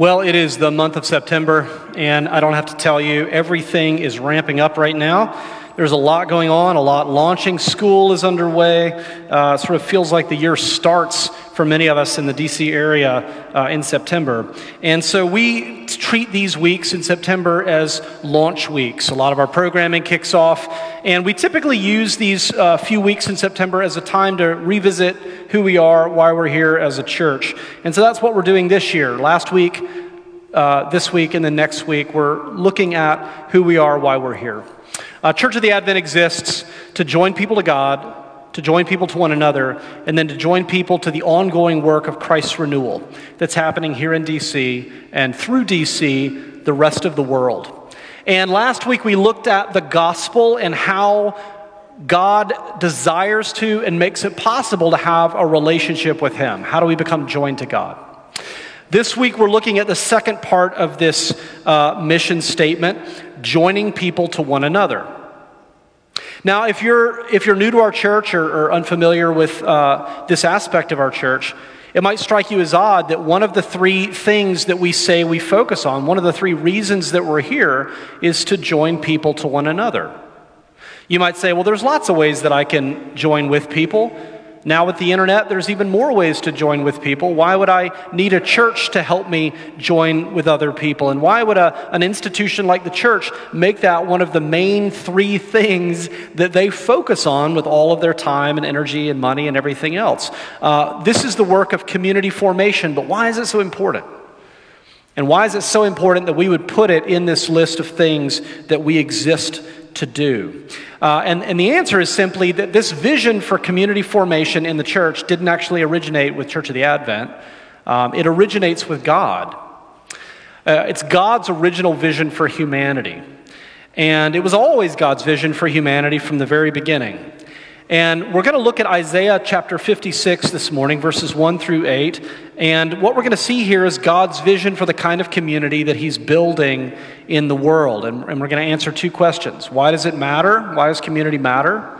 Well, it is the month of September, and I don't have to tell you, everything is ramping up right now. There's a lot going on, a lot launching. School is underway. Uh, sort of feels like the year starts for many of us in the DC area uh, in September. And so we treat these weeks in September as launch weeks. A lot of our programming kicks off, and we typically use these uh, few weeks in September as a time to revisit who we are, why we're here as a church. And so that's what we're doing this year. Last week, uh, this week, and then next week, we're looking at who we are, why we're here. Uh, Church of the Advent exists to join people to God to join people to one another, and then to join people to the ongoing work of Christ's renewal that's happening here in DC and through DC, the rest of the world. And last week we looked at the gospel and how God desires to and makes it possible to have a relationship with Him. How do we become joined to God? This week we're looking at the second part of this uh, mission statement joining people to one another. Now, if you're, if you're new to our church or, or unfamiliar with uh, this aspect of our church, it might strike you as odd that one of the three things that we say we focus on, one of the three reasons that we're here, is to join people to one another. You might say, well, there's lots of ways that I can join with people. Now, with the internet, there's even more ways to join with people. Why would I need a church to help me join with other people? And why would a, an institution like the church make that one of the main three things that they focus on with all of their time and energy and money and everything else? Uh, this is the work of community formation, but why is it so important? And why is it so important that we would put it in this list of things that we exist to do? Uh, and, and the answer is simply that this vision for community formation in the church didn't actually originate with Church of the Advent, um, it originates with God. Uh, it's God's original vision for humanity. And it was always God's vision for humanity from the very beginning. And we're going to look at Isaiah chapter 56 this morning, verses 1 through 8. And what we're going to see here is God's vision for the kind of community that He's building in the world. And, and we're going to answer two questions Why does it matter? Why does community matter?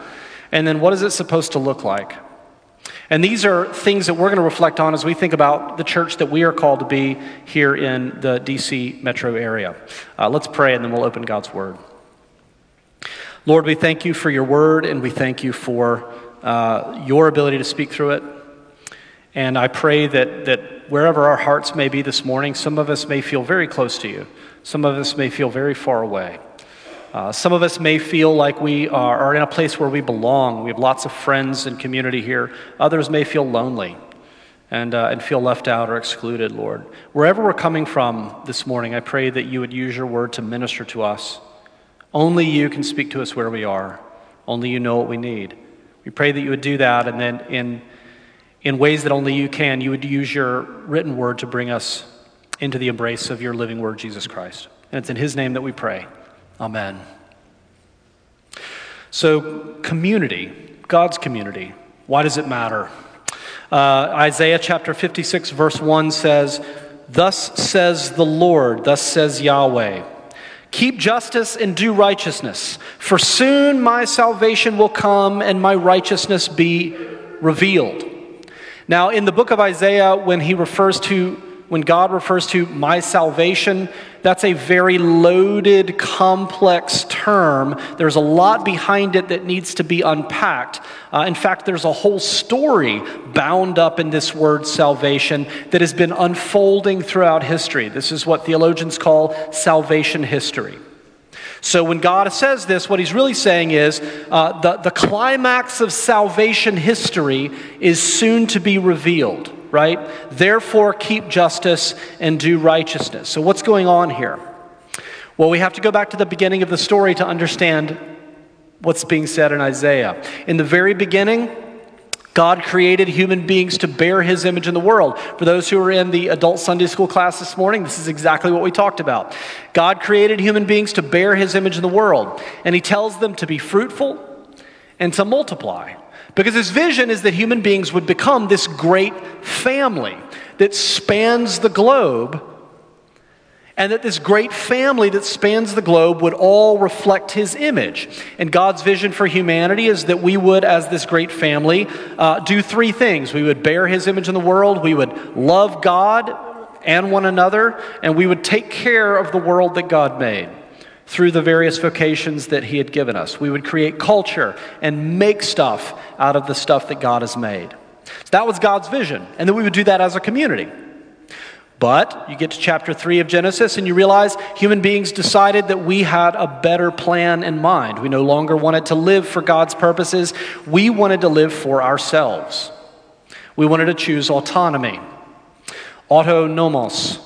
And then what is it supposed to look like? And these are things that we're going to reflect on as we think about the church that we are called to be here in the DC metro area. Uh, let's pray and then we'll open God's Word. Lord, we thank you for your word and we thank you for uh, your ability to speak through it. And I pray that, that wherever our hearts may be this morning, some of us may feel very close to you, some of us may feel very far away. Uh, some of us may feel like we are, are in a place where we belong. We have lots of friends and community here. Others may feel lonely and, uh, and feel left out or excluded, Lord. Wherever we're coming from this morning, I pray that you would use your word to minister to us. Only you can speak to us where we are. Only you know what we need. We pray that you would do that, and then in, in ways that only you can, you would use your written word to bring us into the embrace of your living word, Jesus Christ. And it's in his name that we pray. Amen. So, community, God's community, why does it matter? Uh, Isaiah chapter 56, verse 1 says, Thus says the Lord, thus says Yahweh. Keep justice and do righteousness, for soon my salvation will come and my righteousness be revealed. Now, in the book of Isaiah, when he refers to when God refers to my salvation, that's a very loaded, complex term. There's a lot behind it that needs to be unpacked. Uh, in fact, there's a whole story bound up in this word salvation that has been unfolding throughout history. This is what theologians call salvation history. So when God says this, what he's really saying is uh, the, the climax of salvation history is soon to be revealed right? Therefore, keep justice and do righteousness. So, what's going on here? Well, we have to go back to the beginning of the story to understand what's being said in Isaiah. In the very beginning, God created human beings to bear his image in the world. For those who are in the adult Sunday school class this morning, this is exactly what we talked about. God created human beings to bear his image in the world, and he tells them to be fruitful and to multiply. Because his vision is that human beings would become this great family that spans the globe, and that this great family that spans the globe would all reflect his image. And God's vision for humanity is that we would, as this great family, uh, do three things. We would bear his image in the world, we would love God and one another, and we would take care of the world that God made through the various vocations that He had given us. We would create culture and make stuff out of the stuff that God has made. So that was God's vision, and then we would do that as a community. But you get to chapter 3 of Genesis and you realize human beings decided that we had a better plan in mind. We no longer wanted to live for God's purposes, we wanted to live for ourselves. We wanted to choose autonomy, autonomos.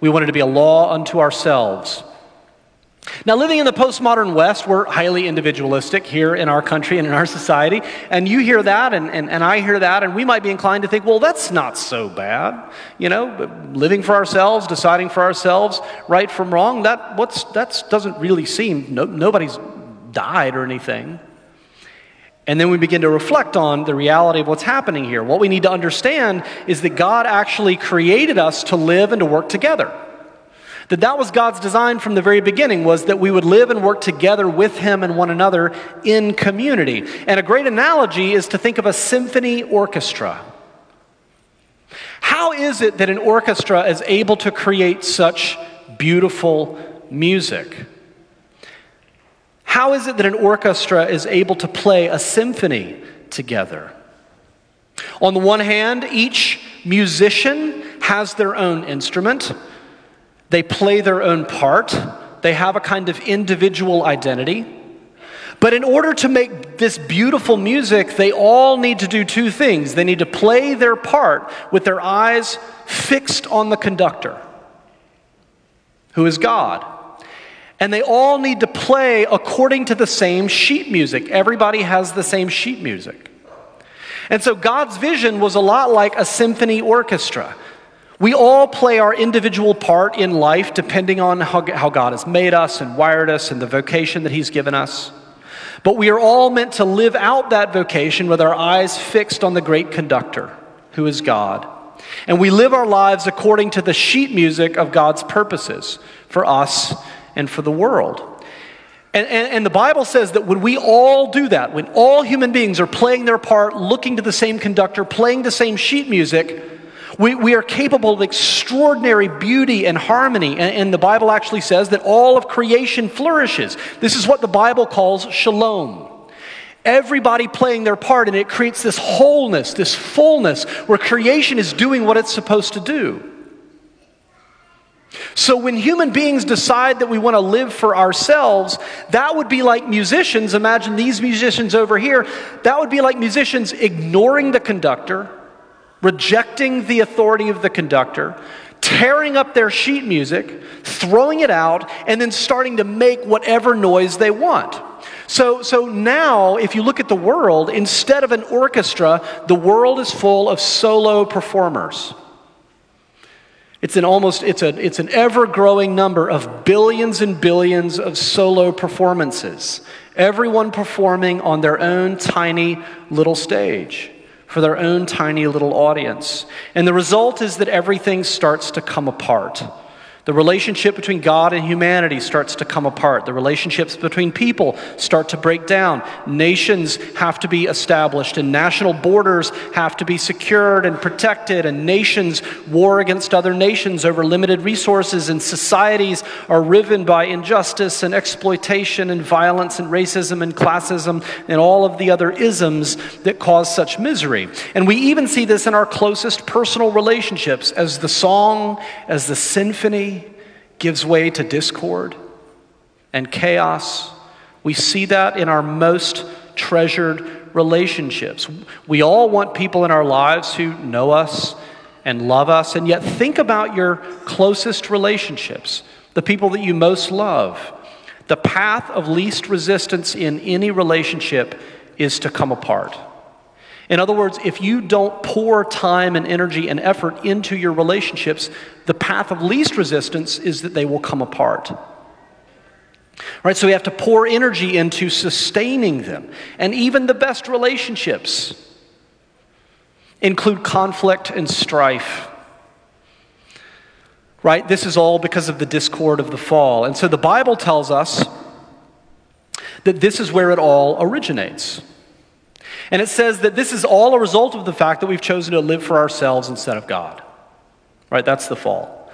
We wanted to be a law unto ourselves. Now, living in the postmodern West, we're highly individualistic here in our country and in our society. And you hear that, and, and, and I hear that, and we might be inclined to think, well, that's not so bad. You know, living for ourselves, deciding for ourselves, right from wrong, that what's, that's, doesn't really seem, no, nobody's died or anything. And then we begin to reflect on the reality of what's happening here. What we need to understand is that God actually created us to live and to work together. That that was God's design from the very beginning was that we would live and work together with him and one another in community. And a great analogy is to think of a symphony orchestra. How is it that an orchestra is able to create such beautiful music? How is it that an orchestra is able to play a symphony together? On the one hand, each musician has their own instrument. They play their own part, they have a kind of individual identity. But in order to make this beautiful music, they all need to do two things. They need to play their part with their eyes fixed on the conductor, who is God. And they all need to play according to the same sheet music. Everybody has the same sheet music. And so God's vision was a lot like a symphony orchestra. We all play our individual part in life depending on how, how God has made us and wired us and the vocation that He's given us. But we are all meant to live out that vocation with our eyes fixed on the great conductor, who is God. And we live our lives according to the sheet music of God's purposes for us and for the world. And, and, and, the Bible says that when we all do that, when all human beings are playing their part, looking to the same conductor, playing the same sheet music, we, we are capable of extraordinary beauty and harmony. And, and the Bible actually says that all of creation flourishes. This is what the Bible calls shalom. Everybody playing their part, and it creates this wholeness, this fullness, where creation is doing what it's supposed to do. So, when human beings decide that we want to live for ourselves, that would be like musicians. Imagine these musicians over here. That would be like musicians ignoring the conductor, rejecting the authority of the conductor, tearing up their sheet music, throwing it out, and then starting to make whatever noise they want. So, so now, if you look at the world, instead of an orchestra, the world is full of solo performers. It's an almost it's a it's an ever-growing number of billions and billions of solo performances. Everyone performing on their own tiny little stage for their own tiny little audience. And the result is that everything starts to come apart. The relationship between God and humanity starts to come apart. The relationships between people start to break down. Nations have to be established, and national borders have to be secured and protected. And nations war against other nations over limited resources, and societies are riven by injustice and exploitation and violence and racism and classism and all of the other isms that cause such misery. And we even see this in our closest personal relationships as the song, as the symphony gives way to discord and chaos. We see that in our most treasured relationships. We all want people in our lives who know us and love us, and yet think about your closest relationships, the people that you most love. The path of least resistance in any relationship is to come apart. In other words, if you don't pour time and energy and effort into your relationships, the path of least resistance is that they will come apart. Right, so we have to pour energy into sustaining them. And even the best relationships include conflict and strife. Right? This is all because of the discord of the fall. And so the Bible tells us that this is where it all originates. And it says that this is all a result of the fact that we've chosen to live for ourselves instead of God. Right? That's the fall.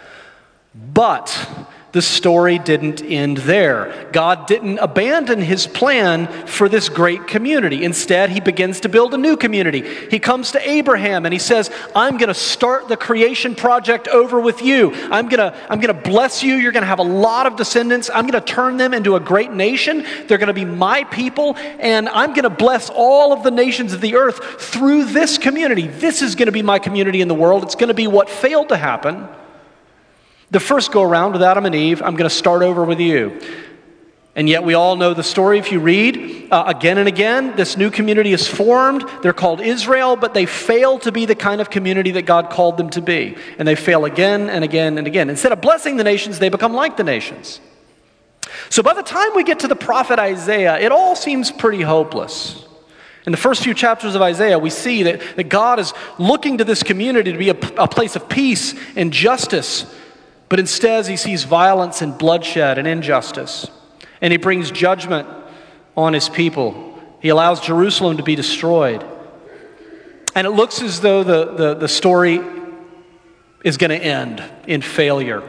But the story didn't end there. God didn't abandon his plan for this great community. Instead, he begins to build a new community. He comes to Abraham and he says, I'm going to start the creation project over with you. I'm going to I'm going to bless you. You're going to have a lot of descendants. I'm going to turn them into a great nation. They're going to be my people and I'm going to bless all of the nations of the earth through this community. This is going to be my community in the world. It's going to be what failed to happen the first go around with Adam and Eve, I'm going to start over with you. And yet, we all know the story if you read. Uh, again and again, this new community is formed. They're called Israel, but they fail to be the kind of community that God called them to be. And they fail again and again and again. Instead of blessing the nations, they become like the nations. So, by the time we get to the prophet Isaiah, it all seems pretty hopeless. In the first few chapters of Isaiah, we see that, that God is looking to this community to be a, a place of peace and justice but instead, he sees violence and bloodshed and injustice. And he brings judgment on his people. He allows Jerusalem to be destroyed. And it looks as though the, the, the story is going to end in failure.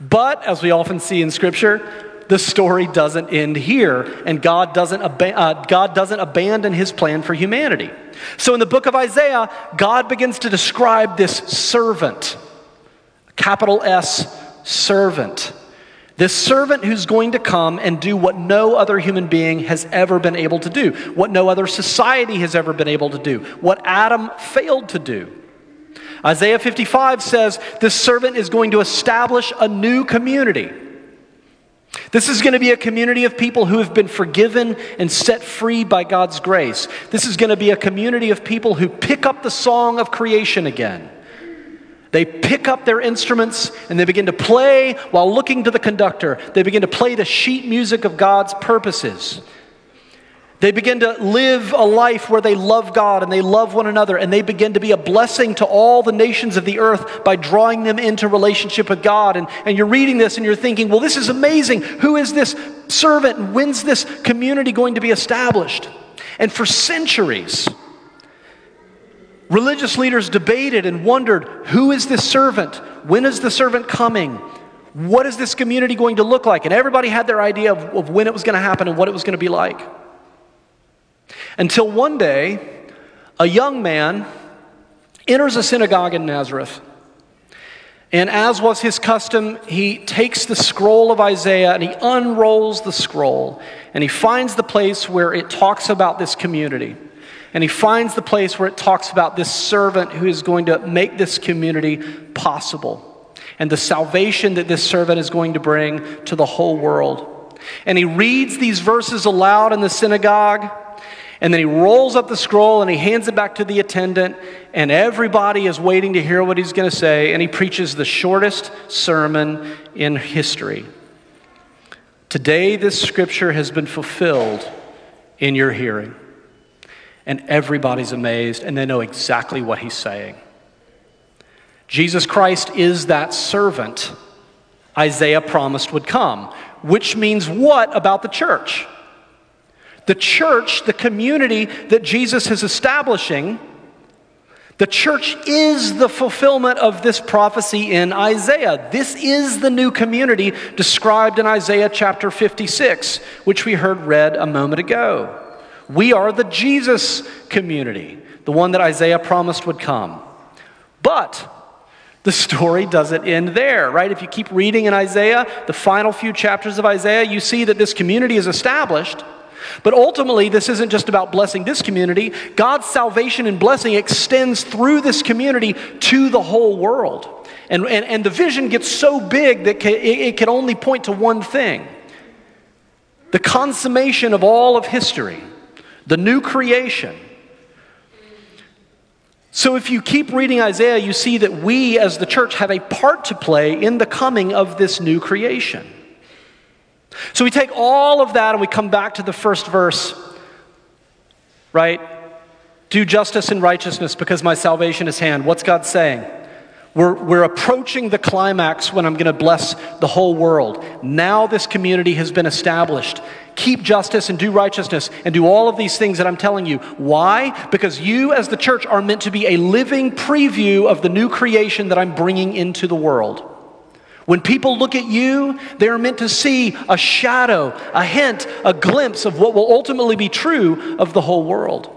But, as we often see in Scripture, the story doesn't end here, and God doesn't, ab- uh, God doesn't abandon his plan for humanity. So, in the book of Isaiah, God begins to describe this servant Capital S, servant. This servant who's going to come and do what no other human being has ever been able to do, what no other society has ever been able to do, what Adam failed to do. Isaiah 55 says this servant is going to establish a new community. This is going to be a community of people who have been forgiven and set free by God's grace. This is going to be a community of people who pick up the song of creation again. They pick up their instruments and they begin to play while looking to the conductor. They begin to play the sheet music of God's purposes. They begin to live a life where they love God and they love one another, and they begin to be a blessing to all the nations of the earth by drawing them into relationship with God. And, and you're reading this and you're thinking, well, this is amazing. Who is this servant? When's this community going to be established? And for centuries, Religious leaders debated and wondered who is this servant? When is the servant coming? What is this community going to look like? And everybody had their idea of, of when it was going to happen and what it was going to be like. Until one day, a young man enters a synagogue in Nazareth. And as was his custom, he takes the scroll of Isaiah and he unrolls the scroll and he finds the place where it talks about this community. And he finds the place where it talks about this servant who is going to make this community possible and the salvation that this servant is going to bring to the whole world. And he reads these verses aloud in the synagogue. And then he rolls up the scroll and he hands it back to the attendant, and everybody is waiting to hear what he's going to say. And he preaches the shortest sermon in history. Today, this scripture has been fulfilled in your hearing and everybody's amazed and they know exactly what he's saying. Jesus Christ is that servant Isaiah promised would come, which means what about the church? The church, the community that Jesus is establishing, the church is the fulfillment of this prophecy in Isaiah. This is the new community described in Isaiah chapter 56, which we heard read a moment ago. We are the Jesus community, the one that Isaiah promised would come. But the story doesn't end there, right? If you keep reading in Isaiah, the final few chapters of Isaiah, you see that this community is established. But ultimately, this isn't just about blessing this community. God's salvation and blessing extends through this community to the whole world. And, and, and the vision gets so big that it can only point to one thing the consummation of all of history the new creation. So, if you keep reading Isaiah, you see that we as the church have a part to play in the coming of this new creation. So, we take all of that and we come back to the first verse, right? Do justice and righteousness because my salvation is hand. What's God saying? We're, we're approaching the climax when I'm going to bless the whole world. Now, this community has been established. Keep justice and do righteousness and do all of these things that I'm telling you. Why? Because you, as the church, are meant to be a living preview of the new creation that I'm bringing into the world. When people look at you, they're meant to see a shadow, a hint, a glimpse of what will ultimately be true of the whole world.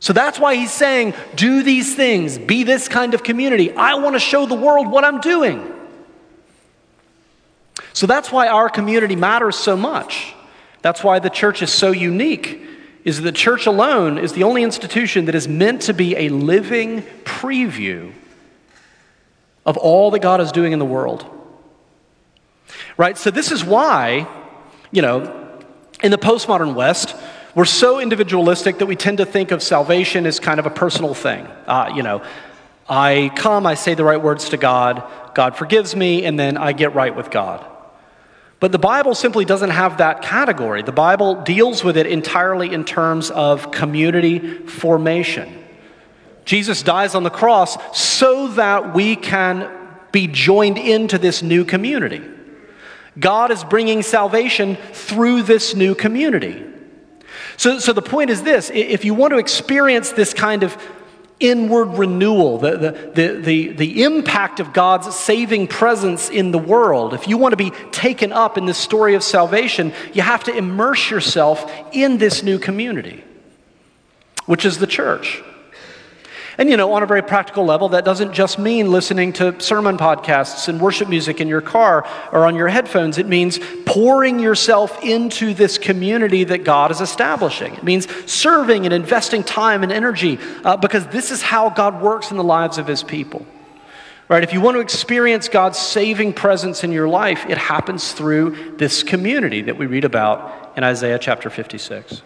So that's why he's saying, do these things, be this kind of community. I want to show the world what I'm doing. So that's why our community matters so much. That's why the church is so unique. Is the church alone is the only institution that is meant to be a living preview of all that God is doing in the world. Right? So, this is why, you know, in the postmodern West, we're so individualistic that we tend to think of salvation as kind of a personal thing. Uh, you know, I come, I say the right words to God, God forgives me, and then I get right with God. But the Bible simply doesn't have that category. The Bible deals with it entirely in terms of community formation. Jesus dies on the cross so that we can be joined into this new community. God is bringing salvation through this new community. So, so the point is this if you want to experience this kind of inward renewal, the, the, the, the, the impact of God's saving presence in the world, if you want to be taken up in this story of salvation, you have to immerse yourself in this new community, which is the church. And you know, on a very practical level, that doesn't just mean listening to sermon podcasts and worship music in your car or on your headphones. It means pouring yourself into this community that God is establishing. It means serving and investing time and energy uh, because this is how God works in the lives of his people. Right? If you want to experience God's saving presence in your life, it happens through this community that we read about in Isaiah chapter 56.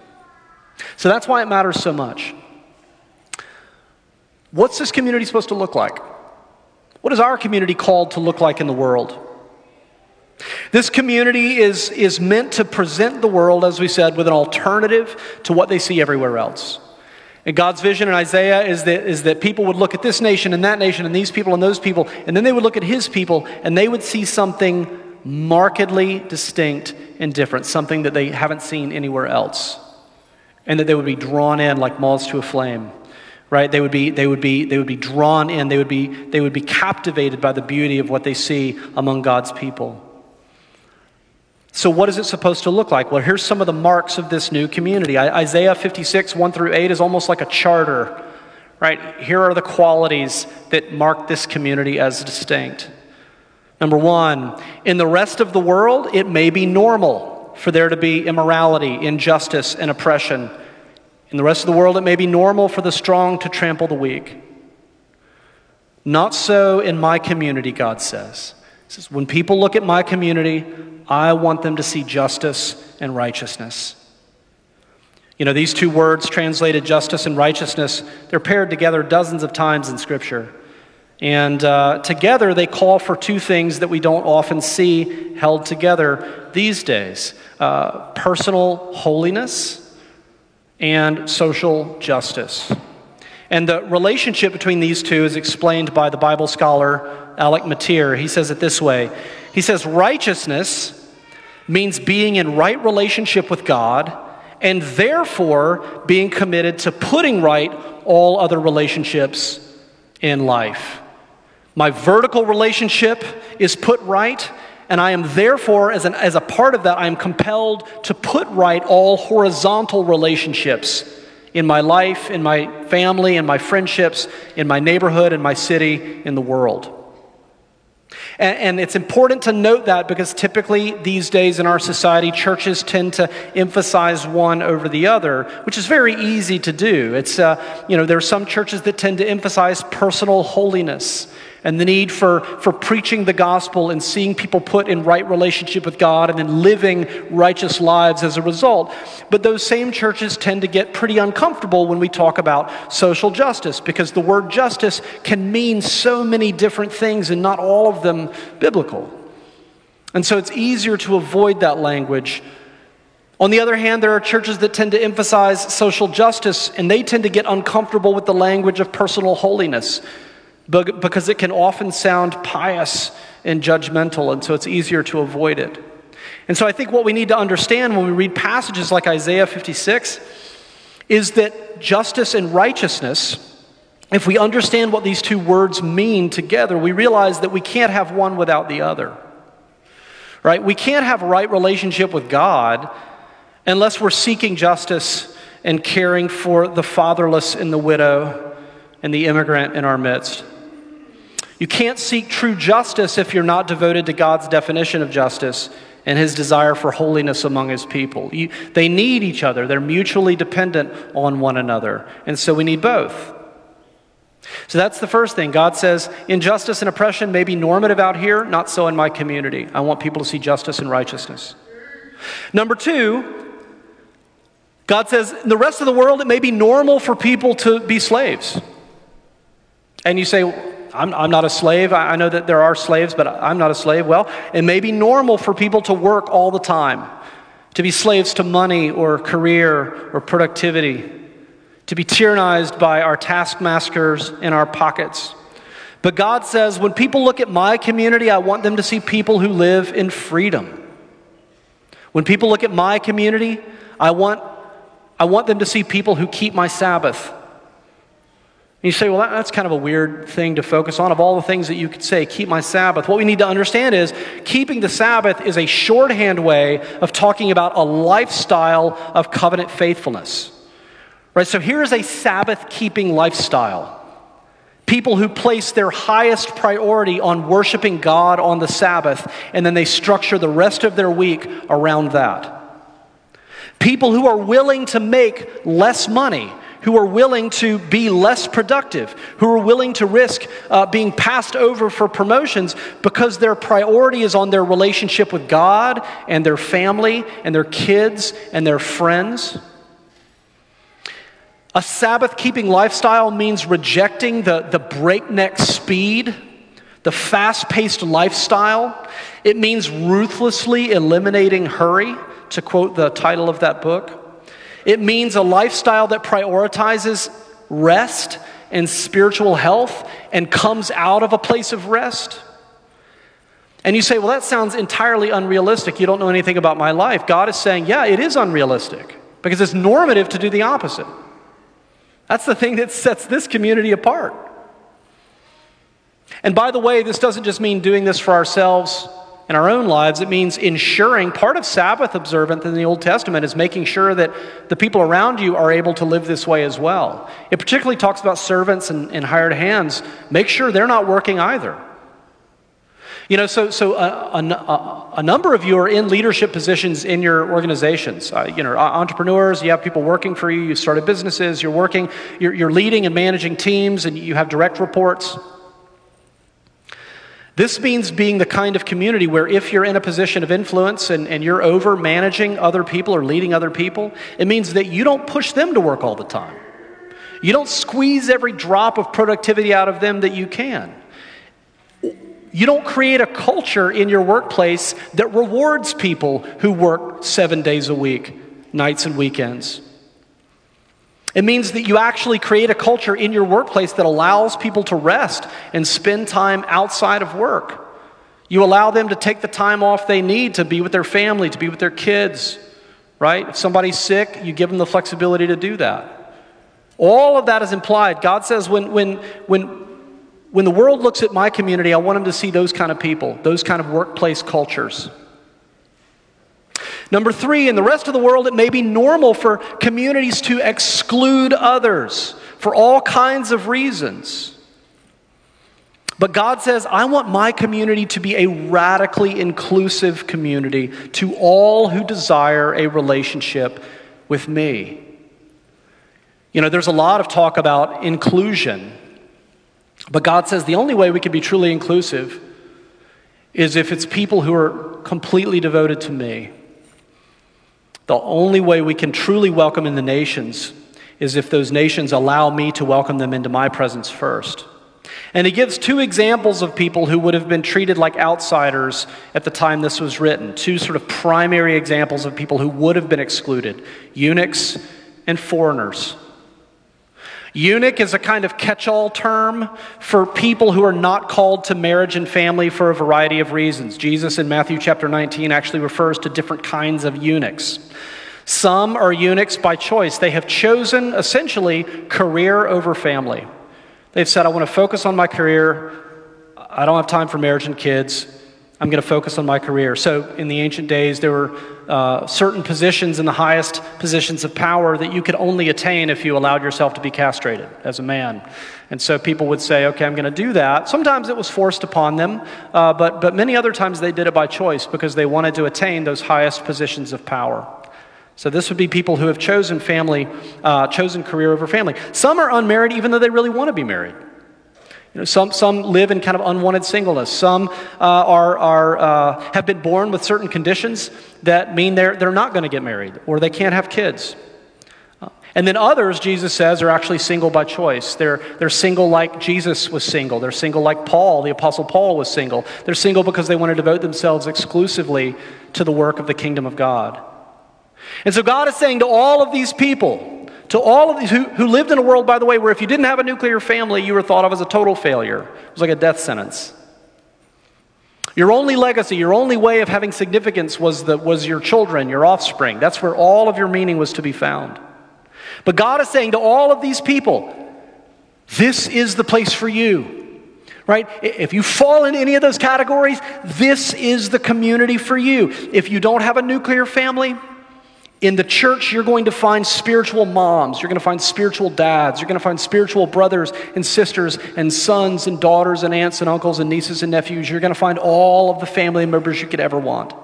So that's why it matters so much. What's this community supposed to look like? What is our community called to look like in the world? This community is, is meant to present the world, as we said, with an alternative to what they see everywhere else. And God's vision in Isaiah is that, is that people would look at this nation and that nation and these people and those people, and then they would look at his people and they would see something markedly distinct and different, something that they haven't seen anywhere else. And that they would be drawn in like moths to a flame right? They would be they would be they would be drawn in. They would be they would be captivated by the beauty of what they see among god's people. So what is it supposed to look like? Well here's some of the marks of this new community. Isaiah 56 1 through 8 is almost like a charter right? Here are the qualities that mark this community as distinct. Number one in the rest of the world it may be normal for there to be immorality injustice and oppression in the rest of the world, it may be normal for the strong to trample the weak. Not so in my community, God says. He says, when people look at my community, I want them to see justice and righteousness. You know, these two words, translated justice and righteousness, they're paired together dozens of times in Scripture. And uh, together, they call for two things that we don't often see held together these days uh, personal holiness and social justice. And the relationship between these two is explained by the Bible scholar Alec Motyer. He says it this way He says, Righteousness means being in right relationship with God and therefore being committed to putting right all other relationships in life. My vertical relationship is put right, and I am therefore, as, an, as a part of that, I am compelled to put right all horizontal relationships in my life, in my family, in my friendships, in my neighborhood, in my city, in the world. And, and, it's important to note that because typically these days in our society, churches tend to emphasize one over the other, which is very easy to do. It's, uh, you know, there are some churches that tend to emphasize personal holiness and the need for, for preaching the gospel and seeing people put in right relationship with God and then living righteous lives as a result. But those same churches tend to get pretty uncomfortable when we talk about social justice because the word justice can mean so many different things and not all of them biblical. And so it's easier to avoid that language. On the other hand, there are churches that tend to emphasize social justice and they tend to get uncomfortable with the language of personal holiness because it can often sound pious and judgmental, and so it's easier to avoid it. And so I think what we need to understand when we read passages like Isaiah 56 is that justice and righteousness, if we understand what these two words mean together, we realize that we can't have one without the other. Right? We can't have a right relationship with God unless we're seeking justice and caring for the fatherless and the widow and the immigrant in our midst. You can't seek true justice if you're not devoted to God's definition of justice and his desire for holiness among his people. You, they need each other, they're mutually dependent on one another. And so we need both. So that's the first thing. God says, injustice and oppression may be normative out here, not so in my community. I want people to see justice and righteousness. Number two, God says, in the rest of the world, it may be normal for people to be slaves. And you say, I'm, I'm not a slave. I, I know that there are slaves, but I'm not a slave. Well, it may be normal for people to work all the time, to be slaves to money or career or productivity, to be tyrannized by our taskmasters in our pockets. But God says, when people look at my community, I want them to see people who live in freedom. When people look at my community, I want, I want them to see people who keep my Sabbath you say, well, that's kind of a weird thing to focus on. Of all the things that you could say, keep my Sabbath. What we need to understand is keeping the Sabbath is a shorthand way of talking about a lifestyle of covenant faithfulness. Right? So here is a Sabbath keeping lifestyle. People who place their highest priority on worshiping God on the Sabbath, and then they structure the rest of their week around that. People who are willing to make less money who are willing to be less productive, who are willing to risk uh, being passed over for promotions because their priority is on their relationship with God and their family and their kids and their friends. A Sabbath keeping lifestyle means rejecting the, the breakneck speed, the fast paced lifestyle. It means ruthlessly eliminating hurry, to quote the title of that book. It means a lifestyle that prioritizes rest and spiritual health and comes out of a place of rest. And you say, well, that sounds entirely unrealistic. You don't know anything about my life. God is saying, yeah, it is unrealistic because it's normative to do the opposite. That's the thing that sets this community apart. And by the way, this doesn't just mean doing this for ourselves in our own lives, it means ensuring part of Sabbath observance in the Old Testament is making sure that the people around you are able to live this way as well. It particularly talks about servants and, and hired hands. Make sure they're not working either. You know, so, so a, a, a, number of you are in leadership positions in your organizations. Uh, you know, entrepreneurs, you have people working for you, you started businesses, you're working, you're, you're leading and managing teams, and you have direct reports. This means being the kind of community where if you're in a position of influence and, and you're over managing other people or leading other people, it means that you don't push them to work all the time. You don't squeeze every drop of productivity out of them that you can. You don't create a culture in your workplace that rewards people who work seven days a week, nights and weekends. It means that you actually create a culture in your workplace that allows people to rest and spend time outside of work. You allow them to take the time off they need to be with their family, to be with their kids, right? If somebody's sick, you give them the flexibility to do that. All of that is implied. God says when, when, when, when the world looks at my community, I want them to see those kind of people, those kind of workplace cultures. Number three, in the rest of the world, it may be normal for communities to exclude others for all kinds of reasons. But God says, I want my community to be a radically inclusive community to all who desire a relationship with me. You know, there's a lot of talk about inclusion, but God says the only way we can be truly inclusive is if it's people who are completely devoted to me. The only way we can truly welcome in the nations is if those nations allow me to welcome them into my presence first. And he gives two examples of people who would have been treated like outsiders at the time this was written. Two sort of primary examples of people who would have been excluded eunuchs and foreigners. Eunuch is a kind of catch all term for people who are not called to marriage and family for a variety of reasons. Jesus in Matthew chapter 19 actually refers to different kinds of eunuchs. Some are eunuchs by choice. They have chosen essentially career over family. They've said, I want to focus on my career. I don't have time for marriage and kids. I'm going to focus on my career. So, in the ancient days, there were uh, certain positions in the highest positions of power that you could only attain if you allowed yourself to be castrated as a man. And so people would say, okay, I'm going to do that. Sometimes it was forced upon them, uh, but, but many other times they did it by choice because they wanted to attain those highest positions of power. So, this would be people who have chosen family, uh, chosen career over family. Some are unmarried even though they really want to be married. You know, some, some live in kind of unwanted singleness. Some uh, are, are, uh, have been born with certain conditions that mean they're, they're not going to get married or they can't have kids. Uh, and then others, Jesus says, are actually single by choice. They're, they're single like Jesus was single. They're single like Paul, the Apostle Paul was single. They're single because they want to devote themselves exclusively to the work of the kingdom of God. And so God is saying to all of these people, to all of these who, who lived in a world, by the way, where if you didn't have a nuclear family, you were thought of as a total failure. It was like a death sentence. Your only legacy, your only way of having significance was, the, was your children, your offspring. That's where all of your meaning was to be found. But God is saying to all of these people, this is the place for you. Right? If you fall in any of those categories, this is the community for you. If you don't have a nuclear family, in the church, you're going to find spiritual moms, you're going to find spiritual dads, you're going to find spiritual brothers and sisters and sons and daughters and aunts and uncles and nieces and nephews. You're going to find all of the family members you could ever want.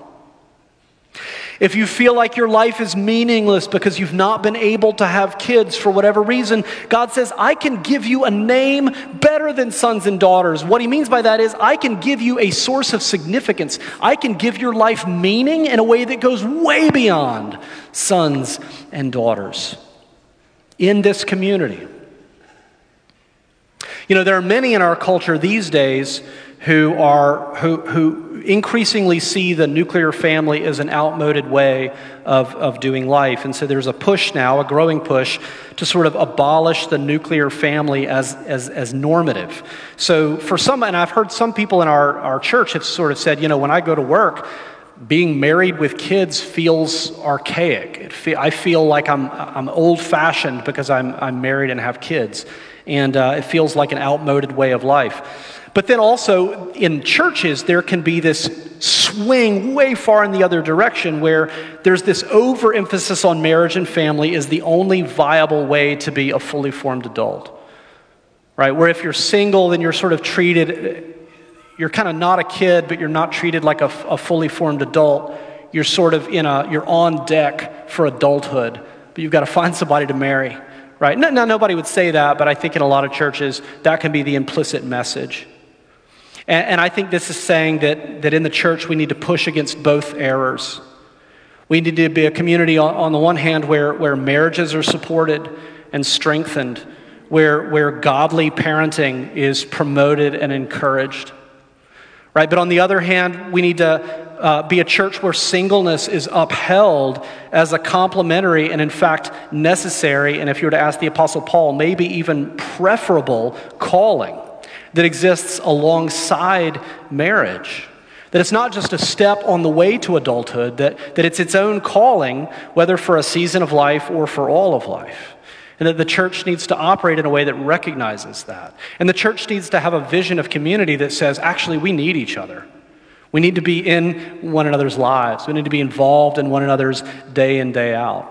If you feel like your life is meaningless because you've not been able to have kids for whatever reason, God says, I can give you a name better than sons and daughters. What he means by that is, I can give you a source of significance. I can give your life meaning in a way that goes way beyond sons and daughters in this community. You know, there are many in our culture these days who are who, who increasingly see the nuclear family as an outmoded way of, of doing life. And so there's a push now, a growing push, to sort of abolish the nuclear family as, as, as normative. So for some, and I've heard some people in our, our church have sort of said, you know, when I go to work, being married with kids feels archaic. Fe- I feel like I'm, I'm old fashioned because I'm, I'm married and have kids. And uh, it feels like an outmoded way of life. But then also in churches, there can be this swing way far in the other direction where there's this overemphasis on marriage and family is the only viable way to be a fully formed adult. Right? Where if you're single, then you're sort of treated, you're kind of not a kid, but you're not treated like a, a fully formed adult. You're sort of in a, you're on deck for adulthood, but you've got to find somebody to marry. Right? Now, nobody would say that, but I think in a lot of churches, that can be the implicit message. And, and I think this is saying that, that in the church we need to push against both errors. We need to be a community, on, on the one hand, where, where marriages are supported and strengthened, where, where godly parenting is promoted and encouraged. Right? But on the other hand, we need to uh, be a church where singleness is upheld as a complementary and, in fact, necessary, and if you were to ask the Apostle Paul, maybe even preferable calling that exists alongside marriage. That it's not just a step on the way to adulthood, that, that it's its own calling, whether for a season of life or for all of life. And that the church needs to operate in a way that recognizes that. And the church needs to have a vision of community that says, actually, we need each other. We need to be in one another's lives. We need to be involved in one another's day in, day out.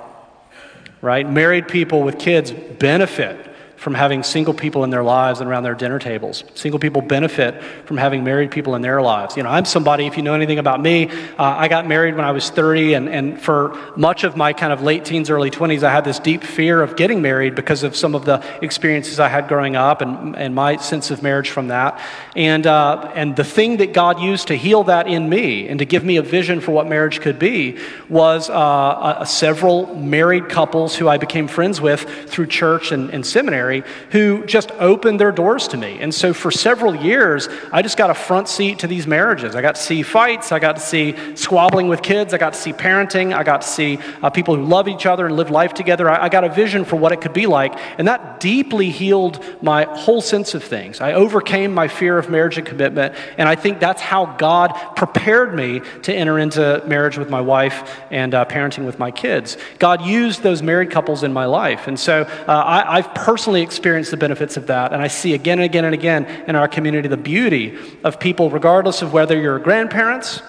Right? Married people with kids benefit from having single people in their lives and around their dinner tables. Single people benefit from having married people in their lives. You know, I'm somebody, if you know anything about me, uh, I got married when I was 30, and, and for much of my kind of late teens, early 20s, I had this deep fear of getting married because of some of the experiences I had growing up and, and my sense of marriage from that. And, uh, and the thing that God used to heal that in me and to give me a vision for what marriage could be was uh, several married couples who I became friends with through church and, and seminary who just opened their doors to me. And so for several years, I just got a front seat to these marriages. I got to see fights, I got to see squabbling with kids, I got to see parenting, I got to see uh, people who love each other and live life together. I, I got a vision for what it could be like. And that deeply healed my whole sense of things. I overcame my fear of marriage and commitment. And I think that's how God prepared me to enter into marriage with my wife and uh, parenting with my kids. God used those married couples in my life. And so uh, I, I've personally experienced the benefits of that. And I see again and again and again in our community the beauty of people, regardless of whether you're grandparents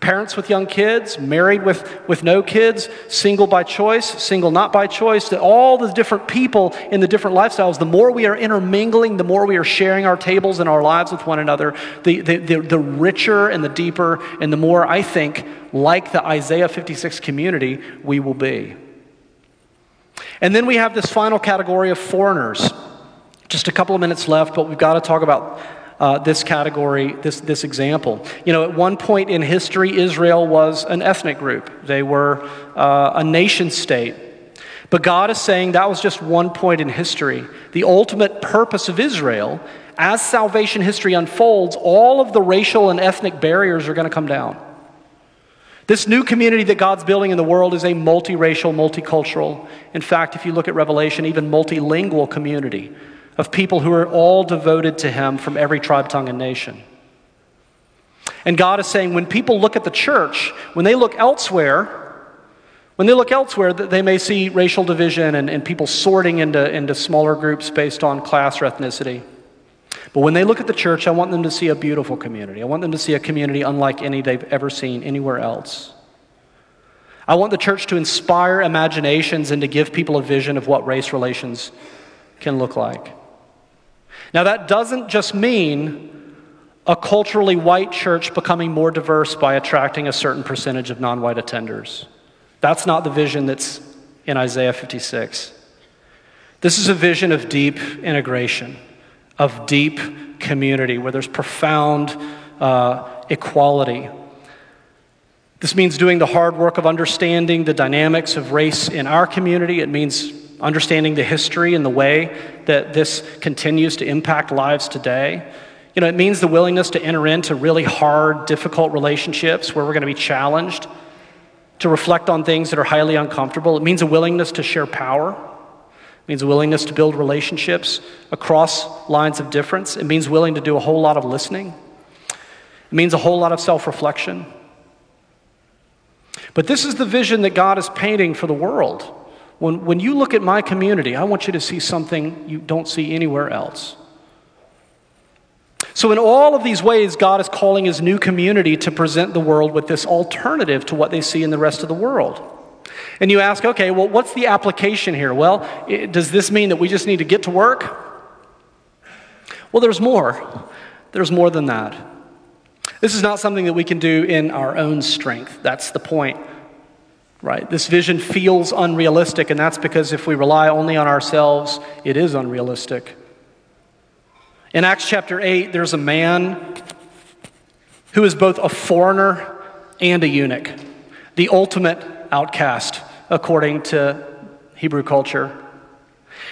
Parents with young kids, married with, with no kids, single by choice, single not by choice, that all the different people in the different lifestyles, the more we are intermingling, the more we are sharing our tables and our lives with one another, the, the, the, the richer and the deeper and the more, I think, like the Isaiah 56 community we will be. And then we have this final category of foreigners. Just a couple of minutes left, but we've got to talk about uh, this category, this, this example. You know, at one point in history, Israel was an ethnic group, they were uh, a nation state. But God is saying that was just one point in history. The ultimate purpose of Israel, as salvation history unfolds, all of the racial and ethnic barriers are going to come down. This new community that God's building in the world is a multiracial, multicultural, in fact, if you look at Revelation, even multilingual community of people who are all devoted to Him from every tribe, tongue, and nation. And God is saying when people look at the church, when they look elsewhere, when they look elsewhere, they may see racial division and, and people sorting into, into smaller groups based on class or ethnicity. But when they look at the church, I want them to see a beautiful community. I want them to see a community unlike any they've ever seen anywhere else. I want the church to inspire imaginations and to give people a vision of what race relations can look like. Now, that doesn't just mean a culturally white church becoming more diverse by attracting a certain percentage of non white attenders. That's not the vision that's in Isaiah 56. This is a vision of deep integration, of deep community, where there's profound uh, equality. This means doing the hard work of understanding the dynamics of race in our community. It means understanding the history and the way that this continues to impact lives today. You know, it means the willingness to enter into really hard, difficult relationships where we're going to be challenged, to reflect on things that are highly uncomfortable. It means a willingness to share power. It means willingness to build relationships across lines of difference. It means willing to do a whole lot of listening. It means a whole lot of self reflection. But this is the vision that God is painting for the world. When, when you look at my community, I want you to see something you don't see anywhere else. So, in all of these ways, God is calling his new community to present the world with this alternative to what they see in the rest of the world. And you ask, okay, well, what's the application here? Well, it, does this mean that we just need to get to work? Well, there's more. There's more than that. This is not something that we can do in our own strength. That's the point right? This vision feels unrealistic, and that's because if we rely only on ourselves, it is unrealistic. In Acts chapter 8, there's a man who is both a foreigner and a eunuch, the ultimate outcast, according to Hebrew culture.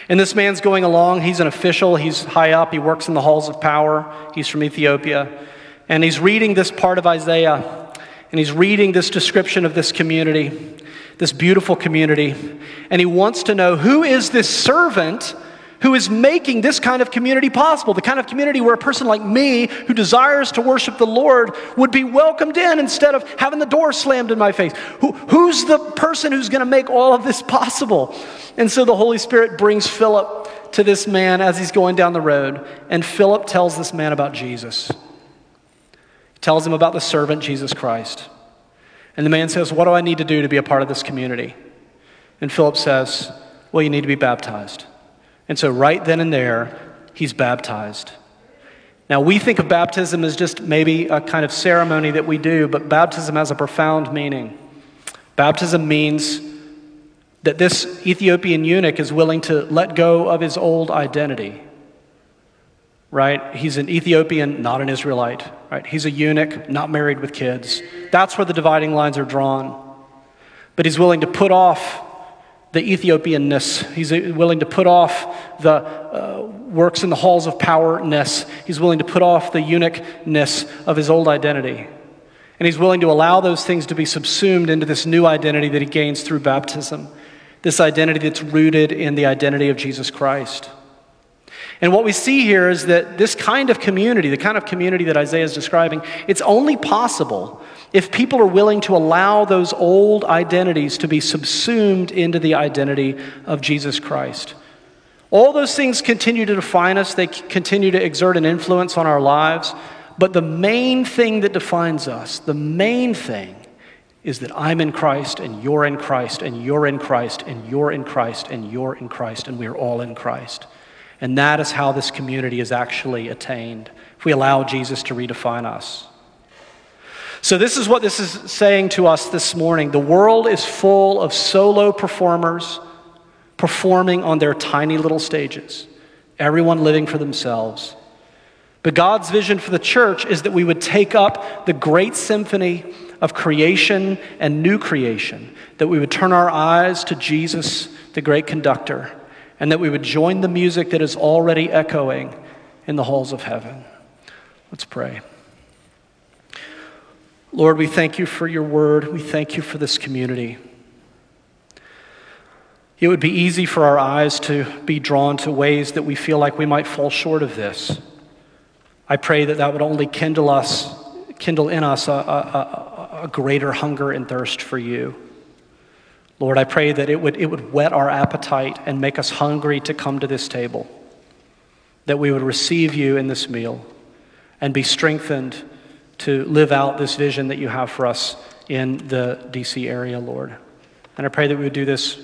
And this man's going along. He's an official, he's high up, he works in the halls of power, he's from Ethiopia. And he's reading this part of Isaiah, and he's reading this description of this community this beautiful community, and he wants to know who is this servant who is making this kind of community possible, the kind of community where a person like me who desires to worship the Lord would be welcomed in instead of having the door slammed in my face. Who, who's the person who's going to make all of this possible? And so the Holy Spirit brings Philip to this man as he's going down the road, and Philip tells this man about Jesus. He tells him about the servant, Jesus Christ. And the man says, What do I need to do to be a part of this community? And Philip says, Well, you need to be baptized. And so, right then and there, he's baptized. Now, we think of baptism as just maybe a kind of ceremony that we do, but baptism has a profound meaning. Baptism means that this Ethiopian eunuch is willing to let go of his old identity right? He's an Ethiopian, not an Israelite, right? He's a eunuch, not married with kids. That's where the dividing lines are drawn. But he's willing to put off the Ethiopianness. He's willing to put off the uh, works in the halls of powerness. He's willing to put off the eunuchness of his old identity. And he's willing to allow those things to be subsumed into this new identity that he gains through baptism, this identity that's rooted in the identity of Jesus Christ. And what we see here is that this kind of community, the kind of community that Isaiah is describing, it's only possible if people are willing to allow those old identities to be subsumed into the identity of Jesus Christ. All those things continue to define us, they continue to exert an influence on our lives. But the main thing that defines us, the main thing, is that I'm in Christ and you're in Christ and you're in Christ and you're in Christ and you're in Christ and we're all in Christ. And that is how this community is actually attained if we allow Jesus to redefine us. So, this is what this is saying to us this morning. The world is full of solo performers performing on their tiny little stages, everyone living for themselves. But God's vision for the church is that we would take up the great symphony of creation and new creation, that we would turn our eyes to Jesus, the great conductor, and that we would join the music that is already echoing in the halls of heaven. Let's pray. Lord, we thank you for your word. We thank you for this community. It would be easy for our eyes to be drawn to ways that we feel like we might fall short of this. I pray that that would only kindle us, kindle in us a, a, a, greater hunger and thirst for you. Lord, I pray that it would, it would whet our appetite and make us hungry to come to this table, that we would receive you in this meal and be strengthened to live out this vision that you have for us in the DC area, Lord. And I pray that we would do this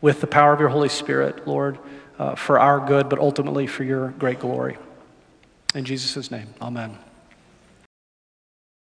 with the power of your Holy Spirit, Lord, uh, for our good, but ultimately for your great glory. In Jesus' name, amen.